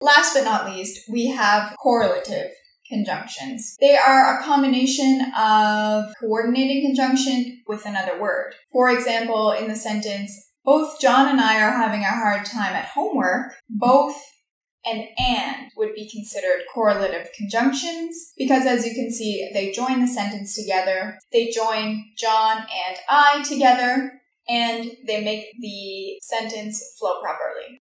Last but not least, we have correlative conjunctions. They are a combination of coordinating conjunction with another word. For example, in the sentence, both John and I are having a hard time at homework, both and and would be considered correlative conjunctions because as you can see, they join the sentence together. They join John and I together and they make the sentence flow properly.